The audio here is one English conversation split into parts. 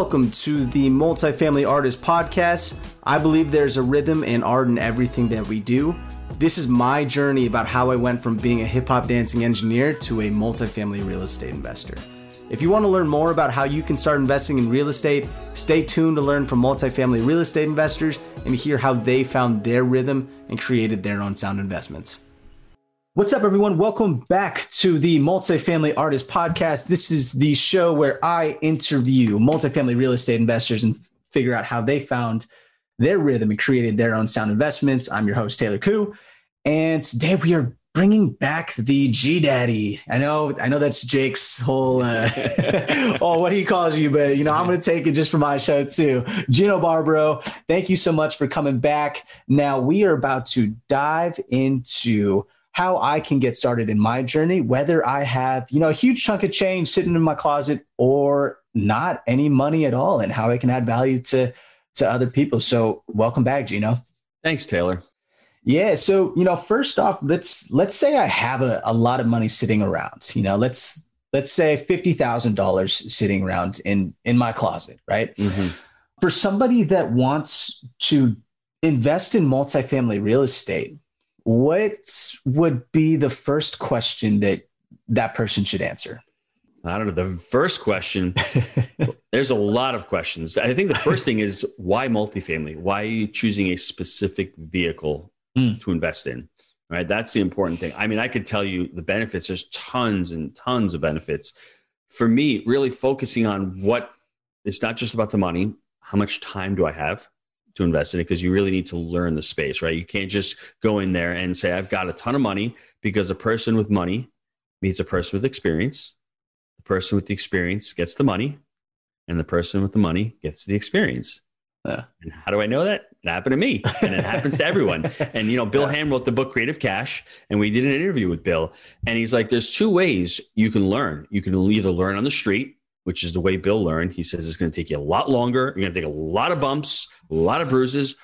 welcome to the Multifamily Artist Podcast. I believe there's a rhythm and art in everything that we do. This is my journey about how I went from being a hip hop dancing engineer to a multifamily real estate investor. If you want to learn more about how you can start investing in real estate, stay tuned to learn from multifamily real estate investors and hear how they found their rhythm and created their own sound investments. What's up, everyone? Welcome back to the Multifamily Artist Podcast. This is the show where I interview multifamily real estate investors and figure out how they found their rhythm and created their own sound investments. I'm your host, Taylor Koo. And today we are bringing back the G Daddy. I know, I know that's Jake's whole, uh, oh, what he calls you, but you know, I'm going to take it just for my show too. Gino Barbaro, thank you so much for coming back. Now we are about to dive into how I can get started in my journey, whether I have, you know, a huge chunk of change sitting in my closet or not any money at all and how I can add value to to other people. So welcome back, Gino. Thanks, Taylor. Yeah. So, you know, first off, let's let's say I have a, a lot of money sitting around. You know, let's let's say fifty thousand dollars sitting around in in my closet, right? Mm-hmm. For somebody that wants to invest in multifamily real estate, what would be the first question that that person should answer? I don't know. The first question, there's a lot of questions. I think the first thing is why multifamily? Why are you choosing a specific vehicle mm. to invest in? Right. That's the important thing. I mean, I could tell you the benefits, there's tons and tons of benefits. For me, really focusing on what it's not just about the money. How much time do I have? To invest in it because you really need to learn the space, right? You can't just go in there and say, I've got a ton of money because a person with money meets a person with experience. The person with the experience gets the money, and the person with the money gets the experience. Uh, and how do I know that? It happened to me, and it happens to everyone. And you know, Bill Ham wrote the book Creative Cash, and we did an interview with Bill, and he's like, "There's two ways you can learn. You can either learn on the street, which is the way Bill learned. He says it's going to take you a lot longer. You're going to take a lot of bumps, a lot of bruises,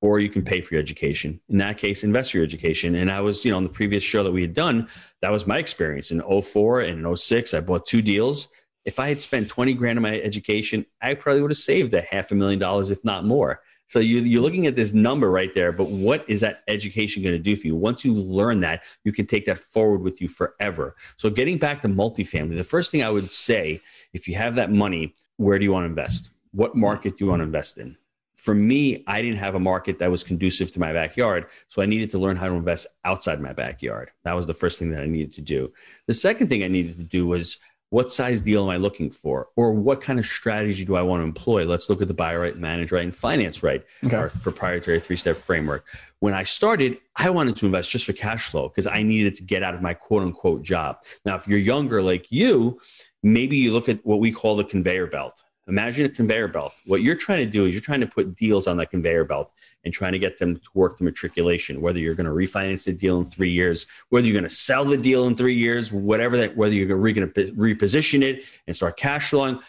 or you can pay for your education. In that case, invest for your education. And I was, you know, on the previous show that we had done, that was my experience in 04 and in 06. I bought two deals. If I had spent 20 grand on my education, I probably would have saved a half a million dollars, if not more. So you, you're looking at this number right there, but what is that education going to do for you? Once you learn that, you can take that forward with you forever. So getting back to multifamily, the first thing I would say, if you have that money, where do you want to invest? What market do you want to invest in? For me, I didn't have a market that was conducive to my backyard. So I needed to learn how to invest outside my backyard. That was the first thing that I needed to do. The second thing I needed to do was what size deal am I looking for? Or what kind of strategy do I want to employ? Let's look at the buy right, manage right, and finance right, okay. our proprietary three step framework. When I started, I wanted to invest just for cash flow because I needed to get out of my quote unquote job. Now, if you're younger like you, maybe you look at what we call the conveyor belt. Imagine a conveyor belt. What you're trying to do is you're trying to put deals on that conveyor belt and trying to get them to work the matriculation, whether you're going to refinance the deal in three years, whether you're going to sell the deal in three years, whatever that, whether you're going to reposition it and start cash flowing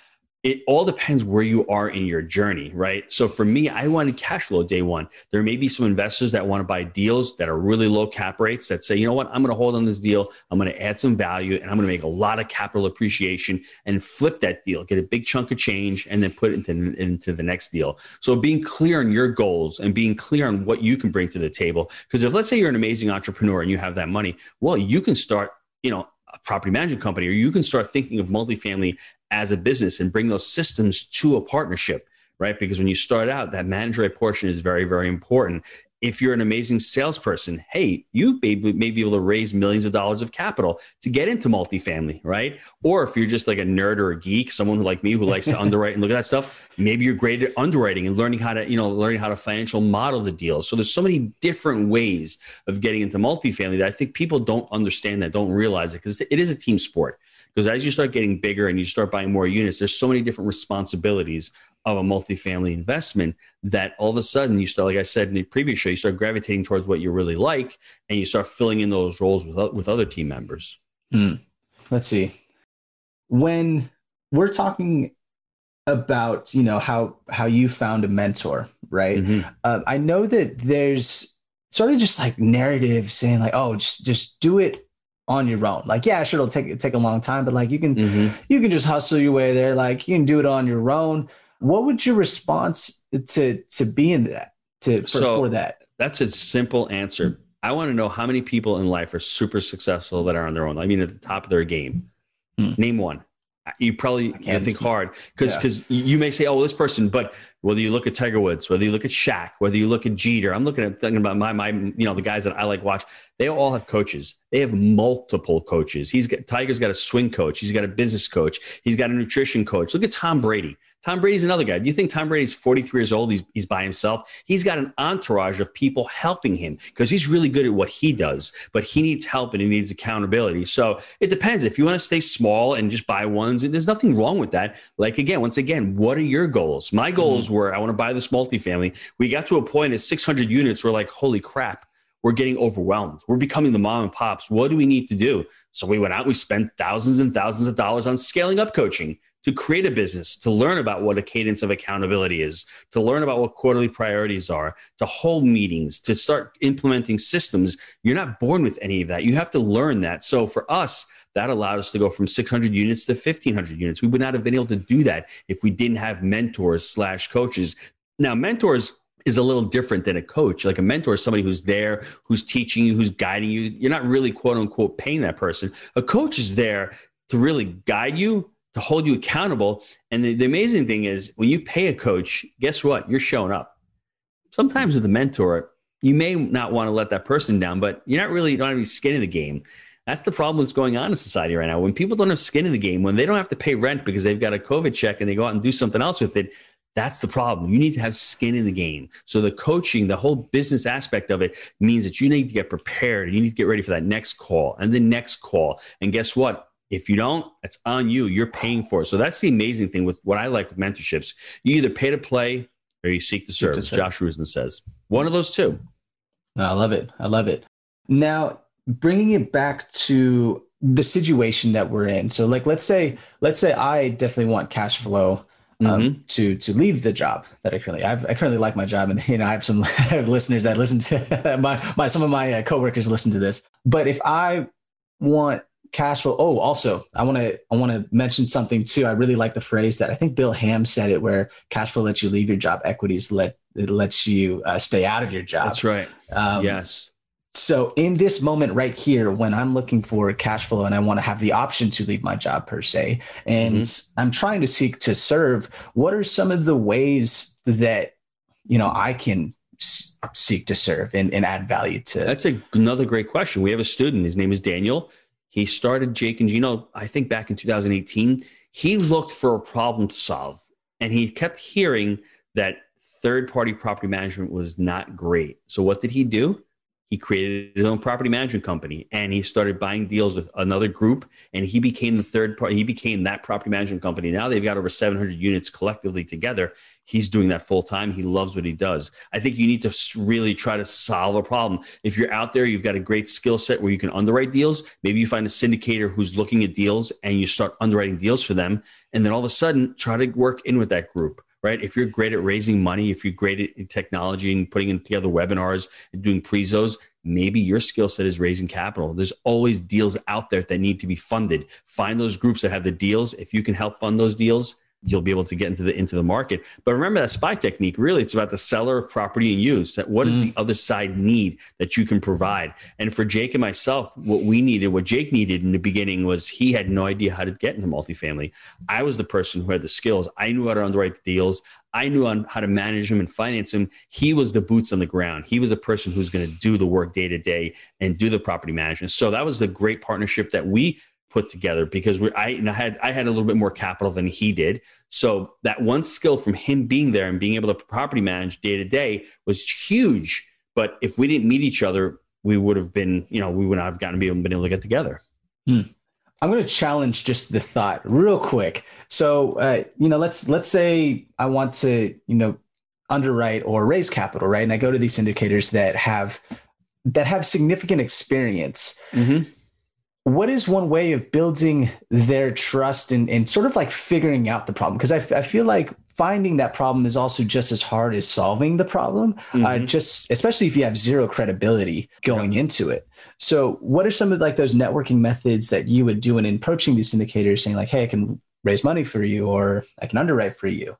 it all depends where you are in your journey, right? So for me, I wanted cash flow day one. There may be some investors that want to buy deals that are really low cap rates that say, you know what, I'm going to hold on this deal. I'm going to add some value and I'm going to make a lot of capital appreciation and flip that deal, get a big chunk of change and then put it into, into the next deal. So being clear on your goals and being clear on what you can bring to the table. Because if let's say you're an amazing entrepreneur and you have that money, well, you can start, you know, a property management company, or you can start thinking of multifamily as a business and bring those systems to a partnership, right? Because when you start out, that manager portion is very, very important if you're an amazing salesperson, hey, you may, may be able to raise millions of dollars of capital to get into multifamily, right? Or if you're just like a nerd or a geek, someone like me who likes to underwrite and look at that stuff, maybe you're great at underwriting and learning how to, you know, learning how to financial model the deals. So there's so many different ways of getting into multifamily that I think people don't understand that, don't realize it because it is a team sport. Because as you start getting bigger and you start buying more units, there's so many different responsibilities of a multifamily investment that all of a sudden you start, like I said in the previous show, you start gravitating towards what you really like and you start filling in those roles with, with other team members. Hmm. Let's see. When we're talking about, you know, how, how you found a mentor, right? Mm-hmm. Uh, I know that there's sort of just like narrative saying like, oh, just, just do it on your own. Like, yeah, sure, it'll take take a long time, but like you can mm-hmm. you can just hustle your way there. Like you can do it on your own. what would your response to to be in that to for, so, for that? That's a simple answer. I want to know how many people in life are super successful that are on their own. I mean, at the top of their game. Hmm. Name one you probably you think hard because because yeah. you may say, oh, this person, but whether you look at Tiger Woods, whether you look at Shaq, whether you look at Jeter, I'm looking at thinking about my my you know the guys that I like watch. They all have coaches. They have multiple coaches. He's got Tiger's got a swing coach. He's got a business coach. He's got a nutrition coach. Look at Tom Brady. Tom Brady's another guy. Do you think Tom Brady's 43 years old? He's, he's by himself. He's got an entourage of people helping him because he's really good at what he does, but he needs help and he needs accountability. So it depends. If you want to stay small and just buy ones, and there's nothing wrong with that. Like, again, once again, what are your goals? My goals mm-hmm. were I want to buy this multifamily. We got to a point at 600 units, we're like, holy crap we're getting overwhelmed. We're becoming the mom and pops. What do we need to do? So we went out, we spent thousands and thousands of dollars on scaling up coaching to create a business, to learn about what a cadence of accountability is, to learn about what quarterly priorities are, to hold meetings, to start implementing systems. You're not born with any of that. You have to learn that. So for us, that allowed us to go from 600 units to 1500 units. We would not have been able to do that if we didn't have mentors slash coaches. Now, mentors is a little different than a coach. Like a mentor is somebody who's there, who's teaching you, who's guiding you. You're not really quote unquote paying that person. A coach is there to really guide you, to hold you accountable. And the, the amazing thing is when you pay a coach, guess what? You're showing up. Sometimes with a mentor, you may not want to let that person down, but you're not really, you don't have any skin in the game. That's the problem that's going on in society right now. When people don't have skin in the game, when they don't have to pay rent because they've got a COVID check and they go out and do something else with it, that's the problem. You need to have skin in the game. So the coaching, the whole business aspect of it means that you need to get prepared. And you need to get ready for that next call and the next call. And guess what? If you don't, it's on you. You're paying for it. So that's the amazing thing with what I like with mentorships. You either pay to play or you seek to serve, as Josh Rosen says. One of those two. I love it. I love it. Now, bringing it back to the situation that we're in. So like let's say let's say I definitely want cash flow um, mm-hmm. to to leave the job that I currently I've, I currently like my job and you know I have some I have listeners that listen to my my some of my uh, coworkers listen to this but if I want cash flow. Oh also I want to I want to mention something too. I really like the phrase that I think Bill Ham said it where cash flow lets you leave your job equities let it lets you uh, stay out of your job. That's right. Um, yes. so in this moment right here when i'm looking for cash flow and i want to have the option to leave my job per se and mm-hmm. i'm trying to seek to serve what are some of the ways that you know i can seek to serve and, and add value to that's a, another great question. We have a student. His name is daniel he started jake and gino i think back in 2018 he looked for a problem to solve and he kept hearing that third party property management was not great. So what did he do he created his own property management company and he started buying deals with another group and he became the third part he became that property management company. Now they've got over 700 units collectively together. He's doing that full time he loves what he does. I think you need to really try to solve a problem. If you're out there you've got a great skill set where you can underwrite deals. Maybe you find a syndicator who's looking at deals and you start underwriting deals for them and then all of a sudden try to work in with that group right? If you're great at raising money, if you're great at technology and putting together webinars and doing prezos, maybe your skill set is raising capital. There's always deals out there that need to be funded. Find those groups that have the deals. If you can help fund those deals, you'll be able to get into the into the market. But remember that SPY technique. Really, it's about the seller of property and use. That what does mm. the other side need that you can provide? And for Jake and myself, what we needed, what Jake needed in the beginning was he had no idea how to get into multifamily. I was the person who had the skills. I knew how to underwrite the deals. I knew on how to manage them and finance them. He was the boots on the ground. He was the person who's going to do the work day to day and do the property management. So that was the great partnership that we put together because we I, I had I had a little bit more capital than he did. So that one skill from him being there and being able to property manage day to day was huge. But if we didn't meet each other, we would have been, you know, we would not have gotten to be able, been able to get together. Hmm. I'm going to challenge just the thought real quick. So, uh, you know, let's let's say I want to, you know, underwrite or raise capital, right? And I go to these syndicators that have that have significant experience. Mm-hmm what is one way of building their trust and, and sort of like figuring out the problem because I, I feel like finding that problem is also just as hard as solving the problem mm-hmm. uh, just especially if you have zero credibility going yeah. into it so what are some of like those networking methods that you would do in approaching these syndicators saying like hey i can raise money for you or i can underwrite for you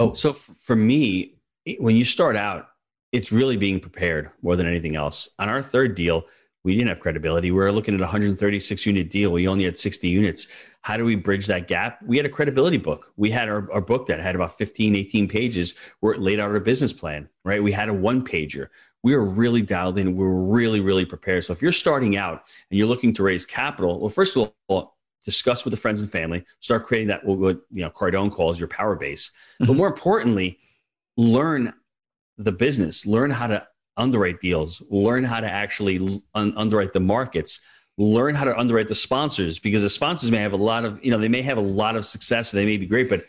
Oh, so for me, when you start out, it's really being prepared more than anything else. On our third deal, we didn't have credibility. We were looking at a 136 unit deal. We only had 60 units. How do we bridge that gap? We had a credibility book. We had our, our book that had about 15, 18 pages where it laid out our business plan, right? We had a one pager. We were really dialed in. We were really, really prepared. So if you're starting out and you're looking to raise capital, well, first of all, discuss with the friends and family, start creating that what you know Cardone calls your power base. Mm-hmm. But more importantly, learn the business, learn how to underwrite deals, learn how to actually un- underwrite the markets, learn how to underwrite the sponsors because the sponsors may have a lot of, you know, they may have a lot of success, they may be great, but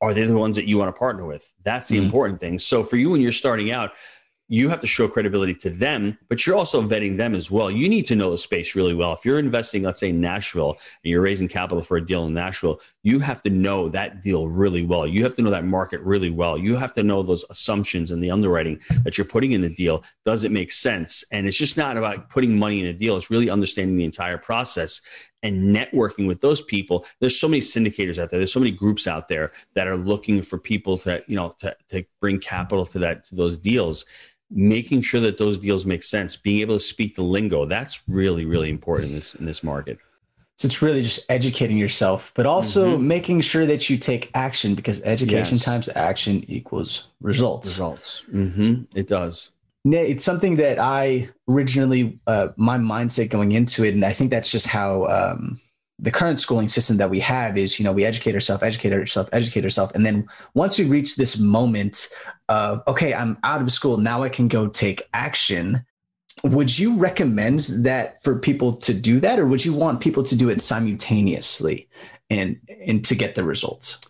are they the ones that you want to partner with? That's the mm-hmm. important thing. So for you, when you're starting out, you have to show credibility to them, but you're also vetting them as well. You need to know the space really well. If you're investing, let's say Nashville, and you're raising capital for a deal in Nashville, you have to know that deal really well. You have to know that market really well. You have to know those assumptions and the underwriting that you're putting in the deal. Does it make sense? And it's just not about putting money in a deal, it's really understanding the entire process and networking with those people there's so many syndicators out there there's so many groups out there that are looking for people to you know to, to bring capital to that to those deals making sure that those deals make sense, being able to speak the lingo, that's really, really important in this in this market. So it's really just educating yourself, but also mm-hmm. making sure that you take action because education yes. times action equals results. Results. Mm-hmm. It does. It's something that I originally, uh, my mindset going into it, and I think that's just how um, the current schooling system that we have is you know we educate ourselves educate ourselves educate ourselves and then once we reach this moment of okay i'm out of school now i can go take action would you recommend that for people to do that? Or would you want people to do it simultaneously and and to get the results?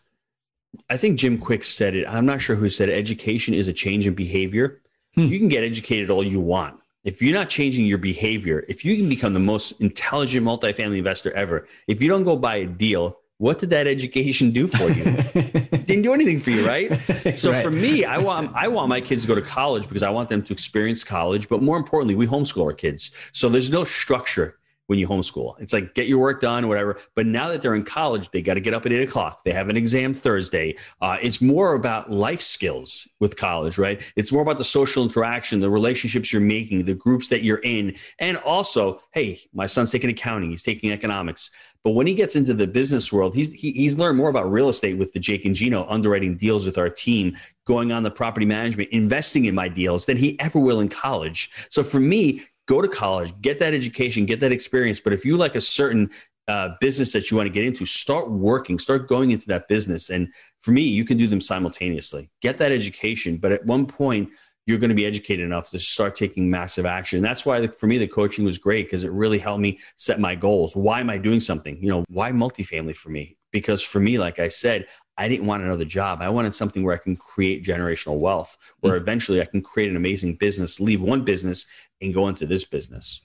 I think jim Kwik said it. I'm not sure who said it. education is a change in behavior. Hmm. you can get educated all you want if you're not changing your behavior, if you can become the most intelligent multifamily investor ever, if you don't go buy a deal, what did that education do for you? Didn't do anything for you, right? So right. for me, I want I want my kids to go to college because I want them to experience college. But more importantly, we homeschool our kids, so there's no structure when you homeschool. It's like get your work done, whatever. But now that they're in college, they got to get up at eight o'clock. They have an exam Thursday. Uh, it's more about life skills with college, right? It's more about the social interaction, the relationships you're making, the groups that you're in, and also, hey, my son's taking accounting, he's taking economics. But when he gets into the business world, he's he, he's learned more about real estate with the Jake and Gino underwriting deals with our team, going on the property management, investing in my deals than he ever will in college. So for me, go to college, get that education, get that experience. But if you like a certain uh, business that you want to get into, start working, start going into that business. And for me, you can do them simultaneously. Get that education, but at one point, you're going to be educated enough to start taking massive action. And that's why, for me, the coaching was great because it really helped me set my goals. Why am I doing something? You know, why multifamily for me? Because for me, like I said, I didn't want another job. I wanted something where I can create generational wealth, where mm-hmm. eventually I can create an amazing business, leave one business and go into this business.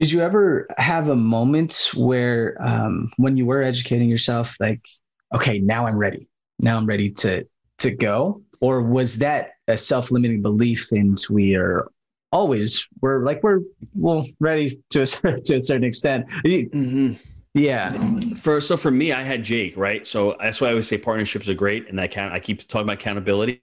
Did you ever have a moment where, um, when you were educating yourself, like, okay, now I'm ready. Now I'm ready to to go, or was that a self limiting belief? And we are always we're like we're well ready to a, to a certain extent. Mm-hmm yeah. For so for me, I had Jake, right? So that's why I always say partnerships are great, and that can I keep talking about accountability.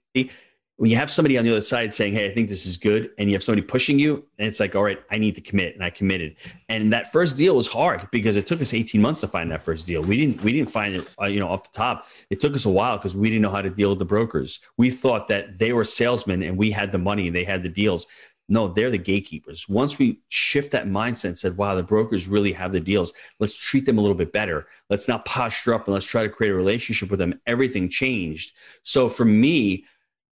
When you have somebody on the other side saying, "Hey, I think this is good," and you have somebody pushing you, and it's like, "All right, I need to commit," and I committed. And that first deal was hard because it took us 18 months to find that first deal. We didn't we didn't find it, uh, you know, off the top. It took us a while because we didn't know how to deal with the brokers. We thought that they were salesmen and we had the money and they had the deals. No, they're the gatekeepers. Once we shift that mindset and said, wow, the brokers really have the deals, let's treat them a little bit better. Let's not posture up and let's try to create a relationship with them. Everything changed. So for me,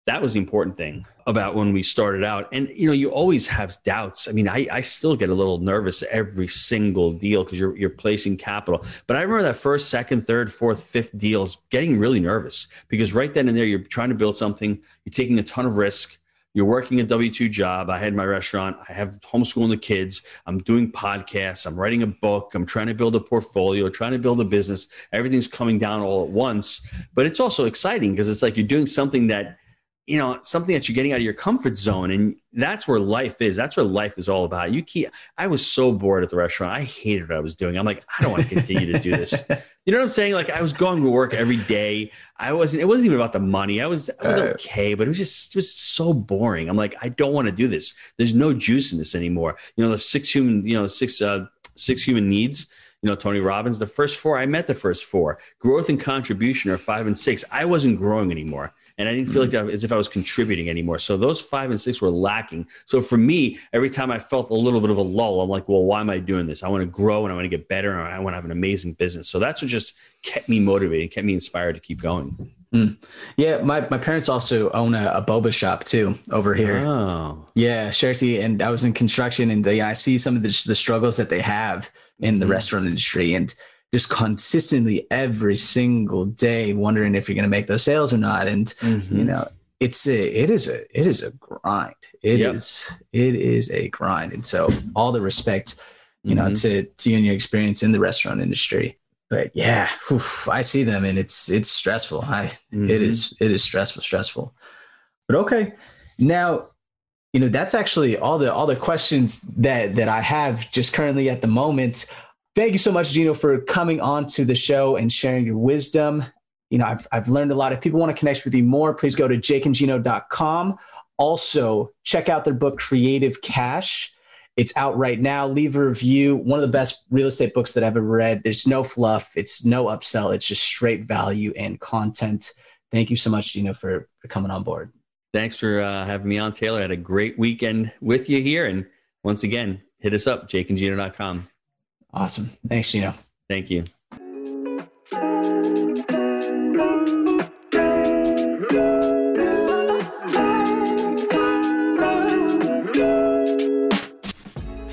that was the important thing about when we started out. And you know, you always have doubts. I mean, I, I still get a little nervous every single deal because you're you're placing capital. But I remember that first, second, third, fourth, fifth deals getting really nervous because right then and there you're trying to build something, you're taking a ton of risk you're working a W 2 job. I had my restaurant. I have homeschooling the kids. I'm doing podcasts. I'm writing a book. I'm trying to build a portfolio, trying to build a business. Everything's coming down all at once. But it's also exciting because it's like you're doing something that you know something that you're getting out of your comfort zone and that's where life is. That's where life is all about. You keep i was so bored at the restaurant. I hated what i was doing. I'm like i don't want to continue to do this. You know what i'm saying? Like i was going to work every day. I wasn't it wasn't even about the money. I was i was okay but it was just it was so boring. I'm like i don't want to do this. There's no juice in this anymore. You know the six human you know six uh six human needs you know tony robbins the first four i met the first four. Growth and contribution are five and six. I wasn't growing anymore and I didn't feel like mm-hmm. that as if I was contributing anymore. So those five and six were lacking. So for me, every time I felt a little bit of a lull, I'm like, well, why am I doing this? I want to grow and I want to get better and I want to have an amazing business. So that's what just kept me motivated, kept me inspired to keep going. Mm. Yeah, my, my parents also own a, a, boba shop too over here. Oh. Yeah, Sherty, and I was in construction, and the, I see some of the, the struggles that they have in the mm-hmm. restaurant industry, and just consistently every single day wondering if you're going to make those sales or not and mm-hmm. you know it's a it is a it is a grind It yep. is it is a grind and so all the respect you mm-hmm. know to to you and your experience in the restaurant industry but yeah oof, i see them and it's it's stressful i mm-hmm. it is it is stressful stressful but okay now you know that's actually all the all the questions that that i have just currently at the moment Thank you so much, Gino, for coming on to the show and sharing your wisdom. You know, I've, I've learned a lot. If people want to connect with you more, please go to jakeandgino.com. Also, check out their book, Creative Cash. It's out right now. Leave a review. One of the best real estate books that I've ever read. There's no fluff, it's no upsell, it's just straight value and content. Thank you so much, Gino, for, for coming on board. Thanks for uh, having me on, Taylor. I had a great weekend with you here. And once again, hit us up, jakeandgino.com. Awesome. Thanks, Gino. Thank you.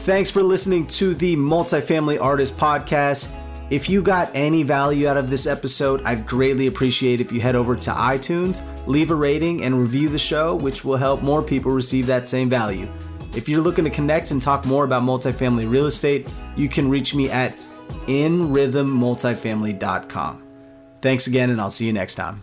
Thanks for listening to the Multifamily Artist Podcast. If you got any value out of this episode, I'd greatly appreciate if you head over to iTunes, leave a rating, and review the show, which will help more people receive that same value. If you're looking to connect and talk more about multifamily real estate, you can reach me at inrhythmmultifamily.com. Thanks again, and I'll see you next time.